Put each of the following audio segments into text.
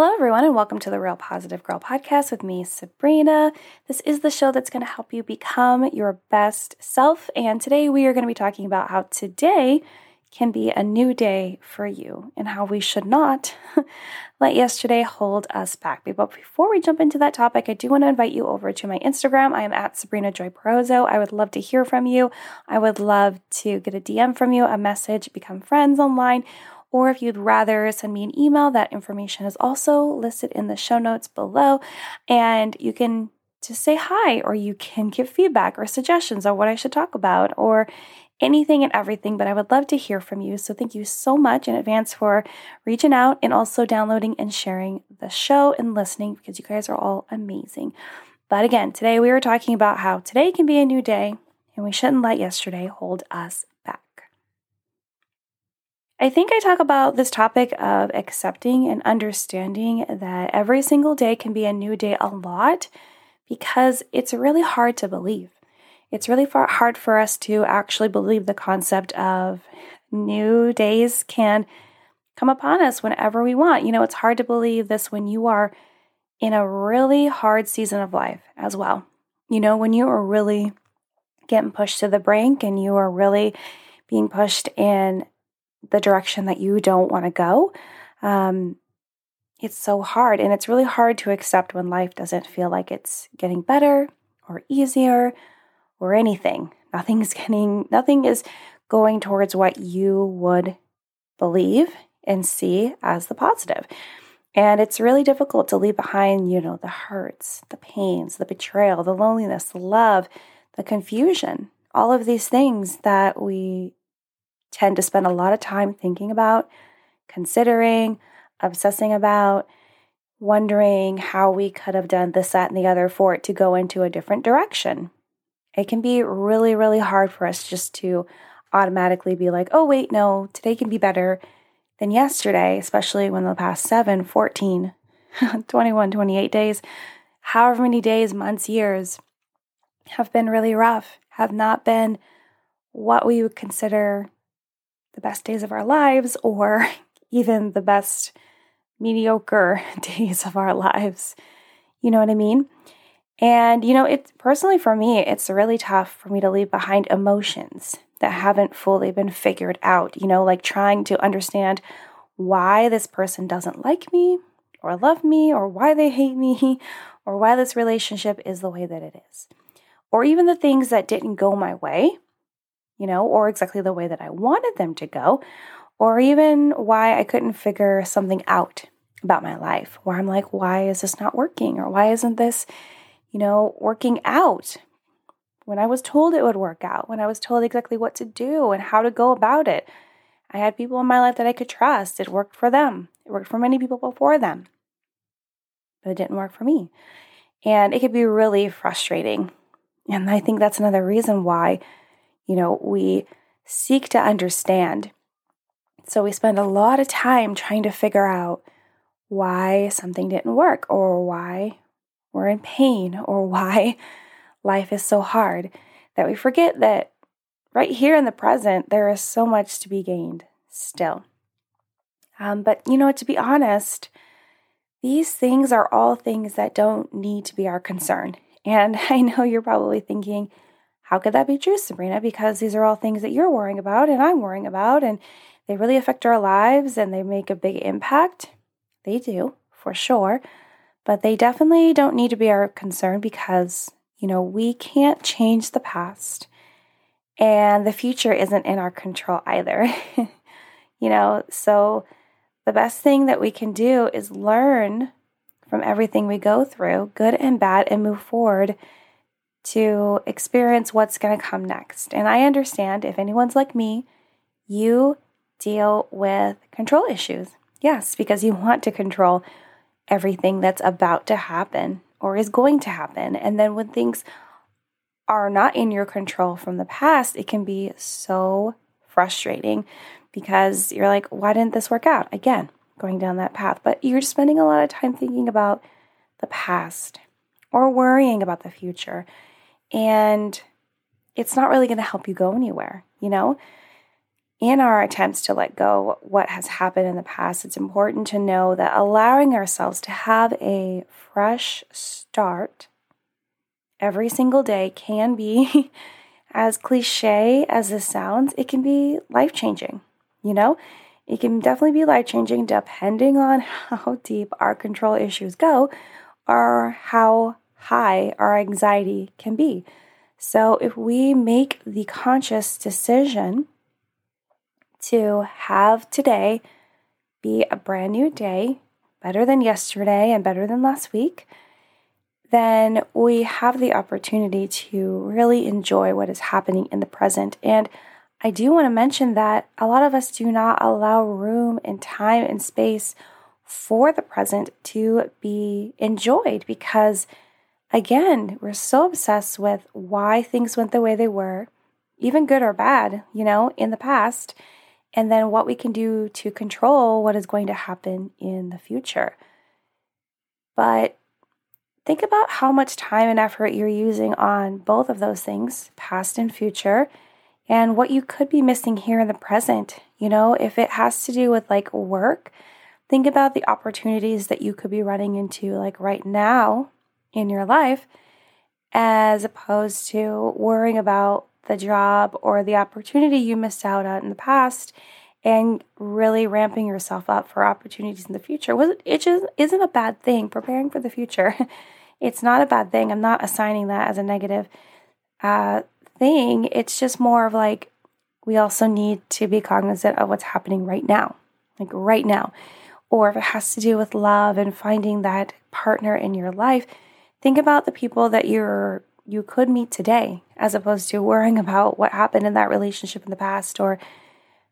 Hello, everyone, and welcome to the Real Positive Girl podcast with me, Sabrina. This is the show that's going to help you become your best self. And today we are going to be talking about how today can be a new day for you and how we should not let yesterday hold us back. But before we jump into that topic, I do want to invite you over to my Instagram. I am at Sabrina Joy Perozo. I would love to hear from you. I would love to get a DM from you, a message, become friends online or if you'd rather send me an email, that information is also listed in the show notes below. And you can just say hi, or you can give feedback or suggestions on what I should talk about, or anything and everything. But I would love to hear from you. So thank you so much in advance for reaching out and also downloading and sharing the show and listening because you guys are all amazing. But again, today we were talking about how today can be a new day and we shouldn't let yesterday hold us I think I talk about this topic of accepting and understanding that every single day can be a new day a lot because it's really hard to believe. It's really far, hard for us to actually believe the concept of new days can come upon us whenever we want. You know, it's hard to believe this when you are in a really hard season of life as well. You know, when you are really getting pushed to the brink and you are really being pushed in the direction that you don't want to go. Um, it's so hard. And it's really hard to accept when life doesn't feel like it's getting better or easier or anything. Nothing's getting, nothing is going towards what you would believe and see as the positive. And it's really difficult to leave behind, you know, the hurts, the pains, the betrayal, the loneliness, the love, the confusion, all of these things that we tend to spend a lot of time thinking about, considering, obsessing about, wondering how we could have done this, that, and the other for it to go into a different direction. It can be really, really hard for us just to automatically be like, oh, wait, no, today can be better than yesterday, especially when the past 7, 14, 21, 28 days, however many days, months, years have been really rough, have not been what we would consider the best days of our lives or even the best mediocre days of our lives. You know what I mean? And, you know, it's personally for me, it's really tough for me to leave behind emotions that haven't fully been figured out, you know, like trying to understand why this person doesn't like me or love me or why they hate me or why this relationship is the way that it is. Or even the things that didn't go my way you know, or exactly the way that I wanted them to go, or even why I couldn't figure something out about my life, where I'm like, why is this not working? Or why isn't this, you know, working out? When I was told it would work out, when I was told exactly what to do and how to go about it, I had people in my life that I could trust. It worked for them, it worked for many people before them, but it didn't work for me. And it could be really frustrating. And I think that's another reason why you know, we seek to understand. So we spend a lot of time trying to figure out why something didn't work or why we're in pain or why life is so hard that we forget that right here in the present, there is so much to be gained still. Um, but, you know, to be honest, these things are all things that don't need to be our concern. And I know you're probably thinking, how could that be true, Sabrina? Because these are all things that you're worrying about and I'm worrying about, and they really affect our lives and they make a big impact. They do, for sure. But they definitely don't need to be our concern because, you know, we can't change the past and the future isn't in our control either. you know, so the best thing that we can do is learn from everything we go through, good and bad, and move forward to experience what's going to come next. And I understand if anyone's like me, you deal with control issues. Yes, because you want to control everything that's about to happen or is going to happen. And then when things are not in your control from the past, it can be so frustrating because you're like, why didn't this work out? Again, going down that path. But you're spending a lot of time thinking about the past or worrying about the future and it's not really going to help you go anywhere, you know? in our attempts to let go what has happened in the past, it's important to know that allowing ourselves to have a fresh start every single day can be, as cliche as this sounds, it can be life changing. You know, it can definitely be life changing depending on how deep our control issues go or how high our anxiety can be. So, if we make the conscious decision to have today be a brand new day, better than yesterday and better than last week, then we have the opportunity to really enjoy what is happening in the present. And I do want to mention that a lot of us do not allow room and time and space for the present to be enjoyed because, again, we're so obsessed with why things went the way they were, even good or bad, you know, in the past and then what we can do to control what is going to happen in the future. But think about how much time and effort you're using on both of those things, past and future, and what you could be missing here in the present. You know, if it has to do with like work, think about the opportunities that you could be running into like right now in your life as opposed to worrying about the job or the opportunity you missed out on in the past and really ramping yourself up for opportunities in the future. It just isn't a bad thing. Preparing for the future it's not a bad thing. I'm not assigning that as a negative uh, thing. It's just more of like we also need to be cognizant of what's happening right now like right now. Or if it has to do with love and finding that partner in your life think about the people that you're you could meet today as opposed to worrying about what happened in that relationship in the past or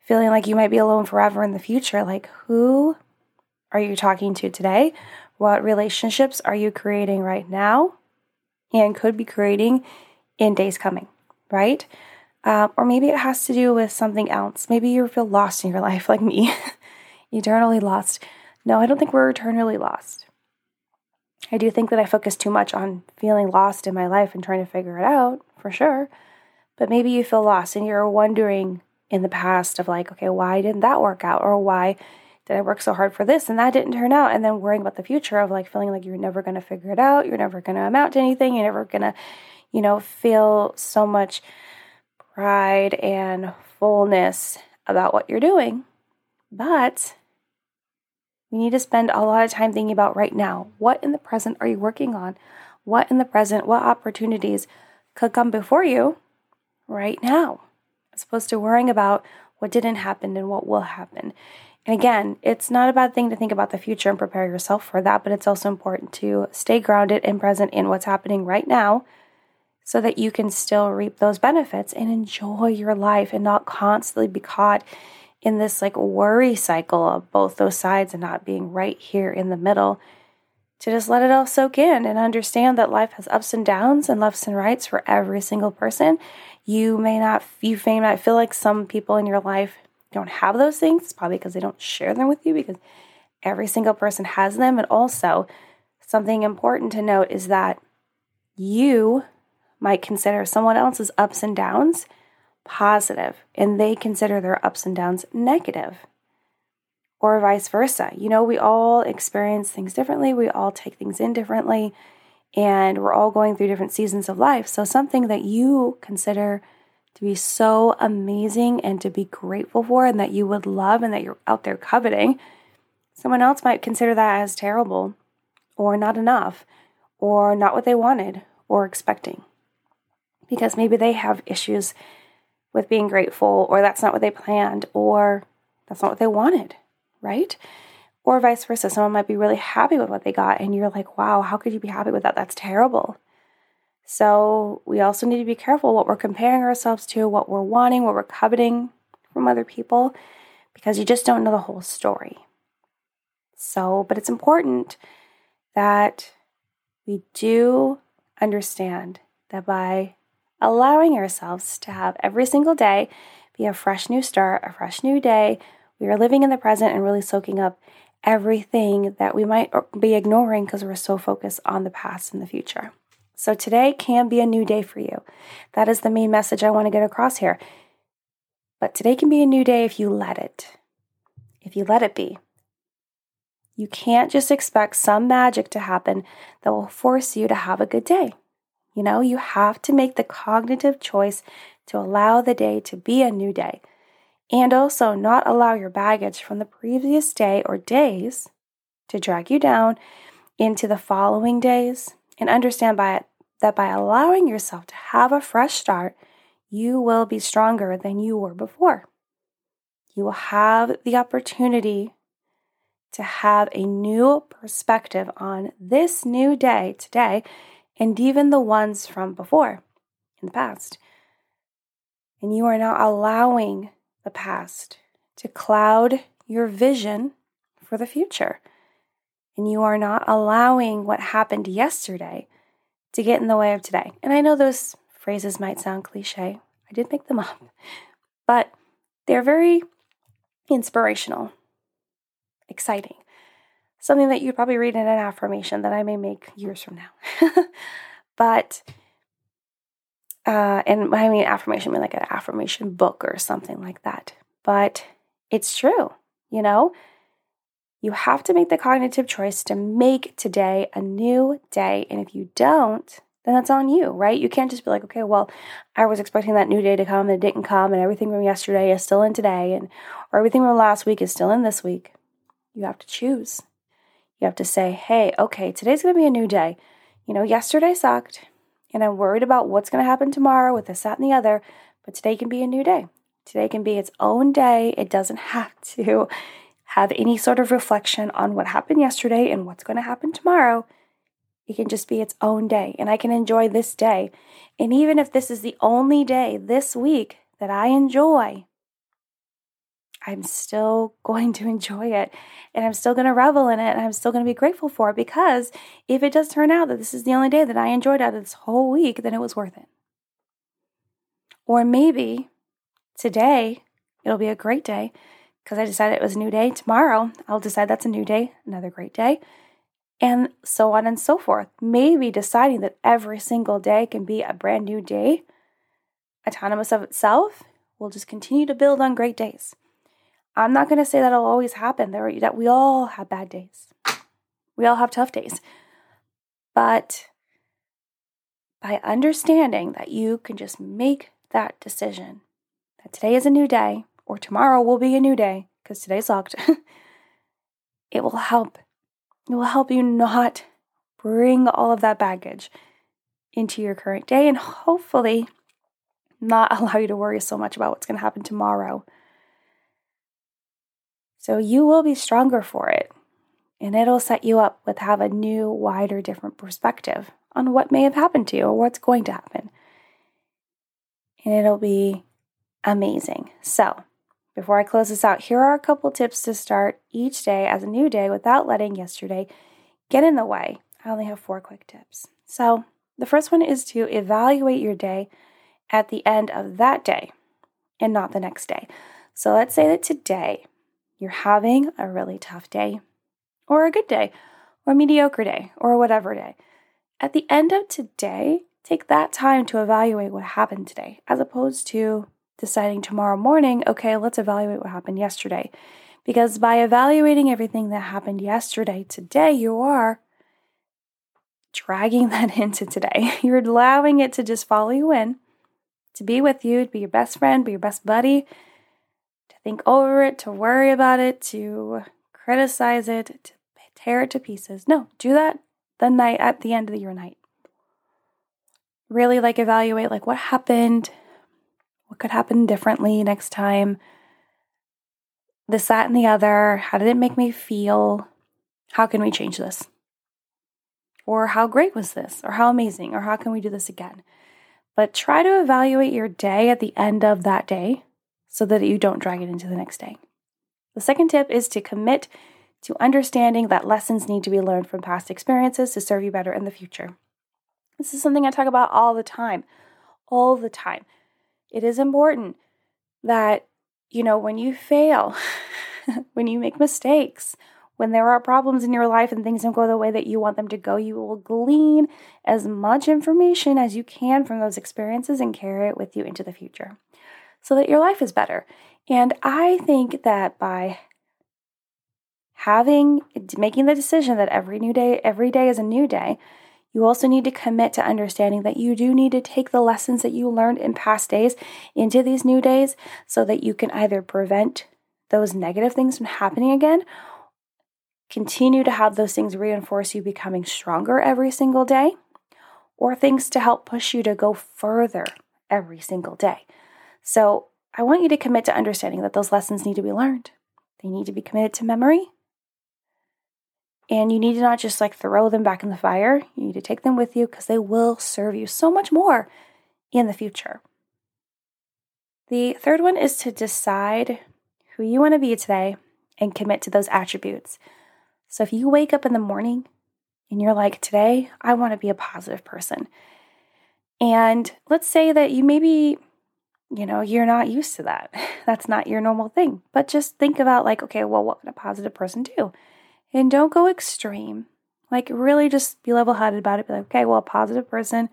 feeling like you might be alone forever in the future. Like, who are you talking to today? What relationships are you creating right now and could be creating in days coming, right? Um, or maybe it has to do with something else. Maybe you feel lost in your life like me, eternally lost. No, I don't think we're eternally lost. I do think that I focus too much on feeling lost in my life and trying to figure it out, for sure. But maybe you feel lost and you're wondering in the past of like, okay, why didn't that work out? Or why did I work so hard for this and that didn't turn out? And then worrying about the future of like feeling like you're never going to figure it out. You're never going to amount to anything. You're never going to, you know, feel so much pride and fullness about what you're doing. But we need to spend a lot of time thinking about right now. What in the present are you working on? What in the present, what opportunities could come before you right now, as opposed to worrying about what didn't happen and what will happen. And again, it's not a bad thing to think about the future and prepare yourself for that, but it's also important to stay grounded and present in what's happening right now so that you can still reap those benefits and enjoy your life and not constantly be caught in this like worry cycle of both those sides and not being right here in the middle to just let it all soak in and understand that life has ups and downs and lefts and rights for every single person. You may not you may not feel like some people in your life don't have those things, it's probably because they don't share them with you because every single person has them and also something important to note is that you might consider someone else's ups and downs positive and they consider their ups and downs negative, or vice versa. You know, we all experience things differently, we all take things in differently, and we're all going through different seasons of life. So, something that you consider to be so amazing and to be grateful for, and that you would love, and that you're out there coveting, someone else might consider that as terrible, or not enough, or not what they wanted or expecting. Because maybe they have issues with being grateful, or that's not what they planned, or that's not what they wanted, right? Or vice versa. Someone might be really happy with what they got, and you're like, wow, how could you be happy with that? That's terrible. So, we also need to be careful what we're comparing ourselves to, what we're wanting, what we're coveting from other people, because you just don't know the whole story. So, but it's important that we do understand that by allowing ourselves to have every single day be a fresh new start, a fresh new day. We are living in the present and really soaking up everything that we might be ignoring because we're so focused on the past and the future. So today can be a new day for you. That is the main message I want to get across here. But today can be a new day if you let it. If you let it be. You can't just expect some magic to happen that will force you to have a good day. You know, you have to make the cognitive choice to allow the day to be a new day and also not allow your baggage from the previous day or days to drag you down into the following days and understand by it that by allowing yourself to have a fresh start, you will be stronger than you were before. You will have the opportunity to have a new perspective on this new day today and even the ones from before in the past. And you are not allowing the past to cloud your vision for the future. And you are not allowing what happened yesterday to get in the way of today. And I know those phrases might sound cliche, I did make them up, but they're very inspirational, exciting. Something that you'd probably read in an affirmation that I may make years from now. but, uh, and I mean, affirmation, I mean like an affirmation book or something like that. But it's true, you know? You have to make the cognitive choice to make today a new day. And if you don't, then that's on you, right? You can't just be like, okay, well, I was expecting that new day to come and it didn't come, and everything from yesterday is still in today, and or everything from last week is still in this week. You have to choose. You have to say, hey, okay, today's gonna be a new day. You know, yesterday sucked, and I'm worried about what's gonna happen tomorrow with this, that, and the other, but today can be a new day. Today can be its own day. It doesn't have to have any sort of reflection on what happened yesterday and what's going to happen tomorrow. It can just be its own day, and I can enjoy this day. And even if this is the only day this week that I enjoy, I'm still going to enjoy it and I'm still going to revel in it and I'm still going to be grateful for it because if it does turn out that this is the only day that I enjoyed out of this whole week, then it was worth it. Or maybe today it'll be a great day because I decided it was a new day. Tomorrow, I'll decide that's a new day, another great day, and so on and so forth. Maybe deciding that every single day can be a brand new day, autonomous of itself, will just continue to build on great days. I'm not going to say that'll always happen, there, that we all have bad days. We all have tough days. But by understanding that you can just make that decision that today is a new day, or tomorrow will be a new day because today's locked, it will help. It will help you not bring all of that baggage into your current day and hopefully not allow you to worry so much about what's going to happen tomorrow. So you will be stronger for it. And it'll set you up with have a new, wider, different perspective on what may have happened to you or what's going to happen. And it'll be amazing. So, before I close this out, here are a couple tips to start each day as a new day without letting yesterday get in the way. I only have four quick tips. So, the first one is to evaluate your day at the end of that day and not the next day. So, let's say that today you're having a really tough day, or a good day, or mediocre day, or whatever day. At the end of today, take that time to evaluate what happened today, as opposed to deciding tomorrow morning, okay, let's evaluate what happened yesterday. Because by evaluating everything that happened yesterday, today you are dragging that into today. You're allowing it to just follow you in, to be with you, to be your best friend, be your best buddy, think over it, to worry about it, to criticize it, to tear it to pieces. No, do that the night at the end of your night. Really like evaluate like what happened, what could happen differently next time? This, that, and the other. How did it make me feel? How can we change this? Or how great was this? Or how amazing? Or how can we do this again? But try to evaluate your day at the end of that day so that you don't drag it into the next day. The second tip is to commit to understanding that lessons need to be learned from past experiences to serve you better in the future. This is something I talk about all the time. All the time it is important that, you know, when you fail, when you make mistakes, when there are problems in your life and things don't go the way that you want them to go, you will glean as much information as you can from those experiences and carry it with you into the future. So that your life is better. And I think that by having making the decision that every new day every day is a new day, you also need to commit to understanding that you do need to take the lessons that you learned in past days into these new days so that you can either prevent those negative things from happening again, continue to have those things reinforce you becoming stronger every single day, or things to help push you to go further every single day. So, I want you to commit to understanding that those lessons need to be learned. They need to be committed to memory and you need to not just like throw them back in the fire, you need to take them with you because they will serve you so much more in the future. The third one is to decide who you want to be today and commit to those attributes. So if you wake up in the morning and you're like, today, I want to be a positive person. And let's say that you maybe, you know, you're not used to that. That's not your normal thing. But just think about, like, okay, well, what would a positive person do? And don't go extreme. Like, really just be level headed about it. Be like, okay, well, a positive person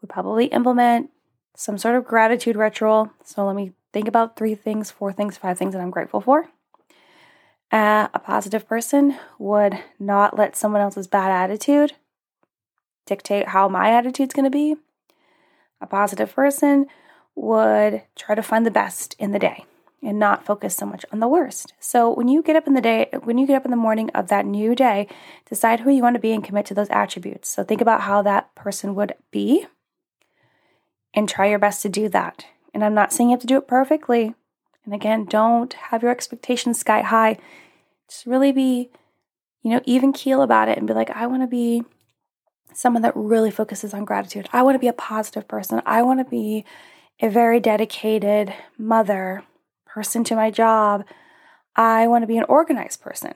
would probably implement some sort of gratitude ritual. So let me think about three things, four things, five things that I'm grateful for. Uh, a positive person would not let someone else's bad attitude dictate how my attitude's going to be. A positive person would try to find the best in the day and not focus so much on the worst. So when you get up in the day, when you get up in the morning of that new day, decide who you want to be and commit to those attributes. So think about how that person would be and try your best to do that. And I'm not saying you have to do it perfectly. And again, don't have your expectations sky high. Just really be, you know, even keel about it and be like, I want to be someone that really focuses on gratitude. I want to be a positive person. I want to be a very dedicated mother person to my job. I want to be an organized person.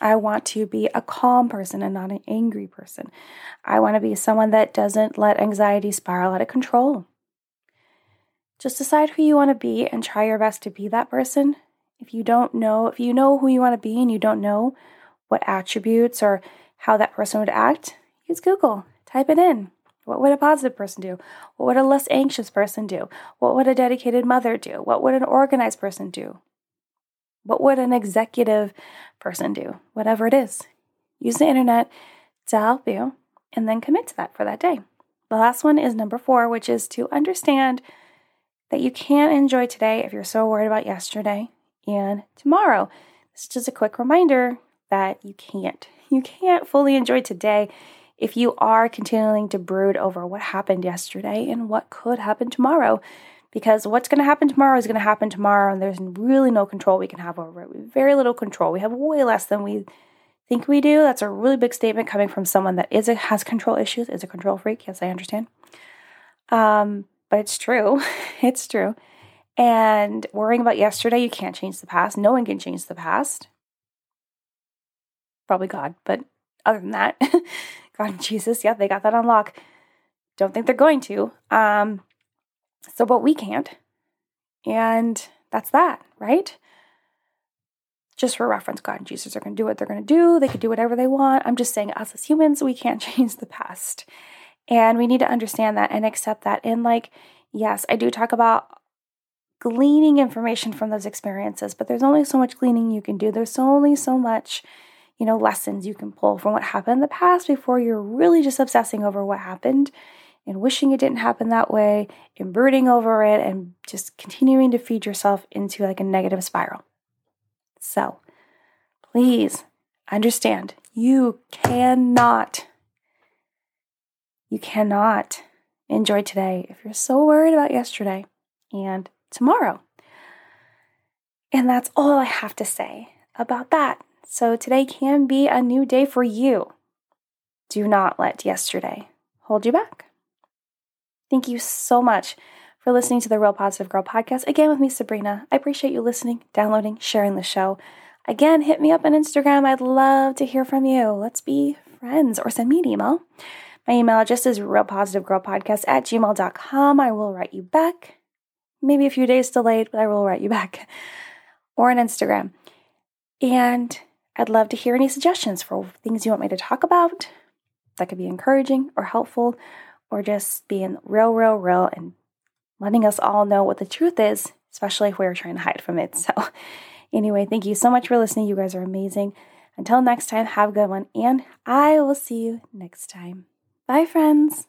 I want to be a calm person and not an angry person. I want to be someone that doesn't let anxiety spiral out of control. Just decide who you want to be and try your best to be that person. If you don't know, if you know who you want to be and you don't know what attributes or how that person would act, use Google, type it in. What would a positive person do? What would a less anxious person do? What would a dedicated mother do? What would an organized person do? What would an executive person do? Whatever it is. Use the internet to help you and then commit to that for that day. The last one is number four, which is to understand that you can't enjoy today if you're so worried about yesterday and tomorrow. This is just a quick reminder that you can't. You can't fully enjoy today if you are continuing to brood over what happened yesterday and what could happen tomorrow. Because what's going to happen tomorrow is going to happen tomorrow, and there's really no control we can have over it. We have very little control. We have way less than we think we do. That's a really big statement coming from someone that is a, has control issues, is a control freak. Yes, I understand. Um, but it's true. it's true. And worrying about yesterday, you can't change the past. No one can change the past. Probably God, but other than that, God Jesus, yeah, they got that on lock. Don't think they're going to. Um, so, but we can't. And that's that, right? Just for reference, God and Jesus are going to do what they're going to do. They could do whatever they want. I'm just saying, us as humans, we can't change the past. And we need to understand that and accept that. And, like, yes, I do talk about gleaning information from those experiences, but there's only so much gleaning you can do. There's only so much you know, lessons you can pull from what happened in the past before you're really just obsessing over what happened and wishing it didn't happen that way and brooding over it and just continuing to feed yourself into like a negative spiral. So, please understand you cannot you cannot enjoy today if you're so worried about yesterday and tomorrow. And that's all I have to say about that. So today can be a new day for you. Do not let yesterday hold you back. Thank you so much for listening to the Real Positive Girl podcast. Again, with me, Sabrina. I appreciate you listening, downloading, sharing the show. Again, hit me up on Instagram. I'd love to hear from you. Let's be friends or send me an email. My email address is realpositivegirlpodcast at gmail.com. I will write you back. Maybe a few days delayed, but I will write you back. Or on Instagram. And I'd love to hear any suggestions for things you want me to talk about that could be encouraging or helpful or just being real, real, real and letting us all know what the truth is, especially if we're trying to hide from it. So, anyway, thank you so much for listening. You guys are amazing. Until next time, have a good one, and I will see you next time. Bye, friends.